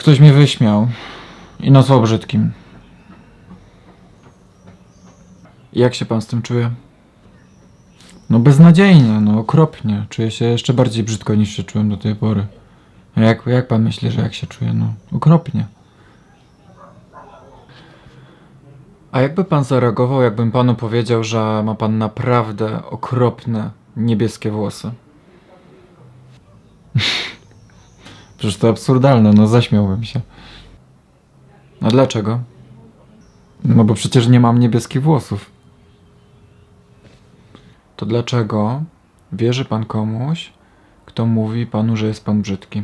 Ktoś mnie wyśmiał i nazwał brzydkim. Jak się pan z tym czuje? No beznadziejnie, no okropnie. Czuję się jeszcze bardziej brzydko niż się czułem do tej pory. A jak, jak pan myśli, że jak się czuję? No okropnie. A jakby pan zareagował, jakbym panu powiedział, że ma pan naprawdę okropne niebieskie włosy? Przecież to absurdalne, no zaśmiałbym się. A dlaczego? No bo przecież nie mam niebieskich włosów. To dlaczego wierzy pan komuś, kto mówi panu, że jest pan brzydki?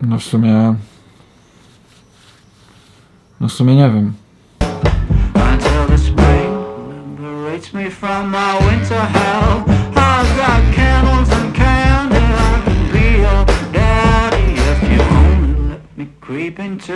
No w sumie. No w sumie nie wiem. until the spring liberates me from my winter hell. I've got candles and candy. I can be your daddy if you only let me creep into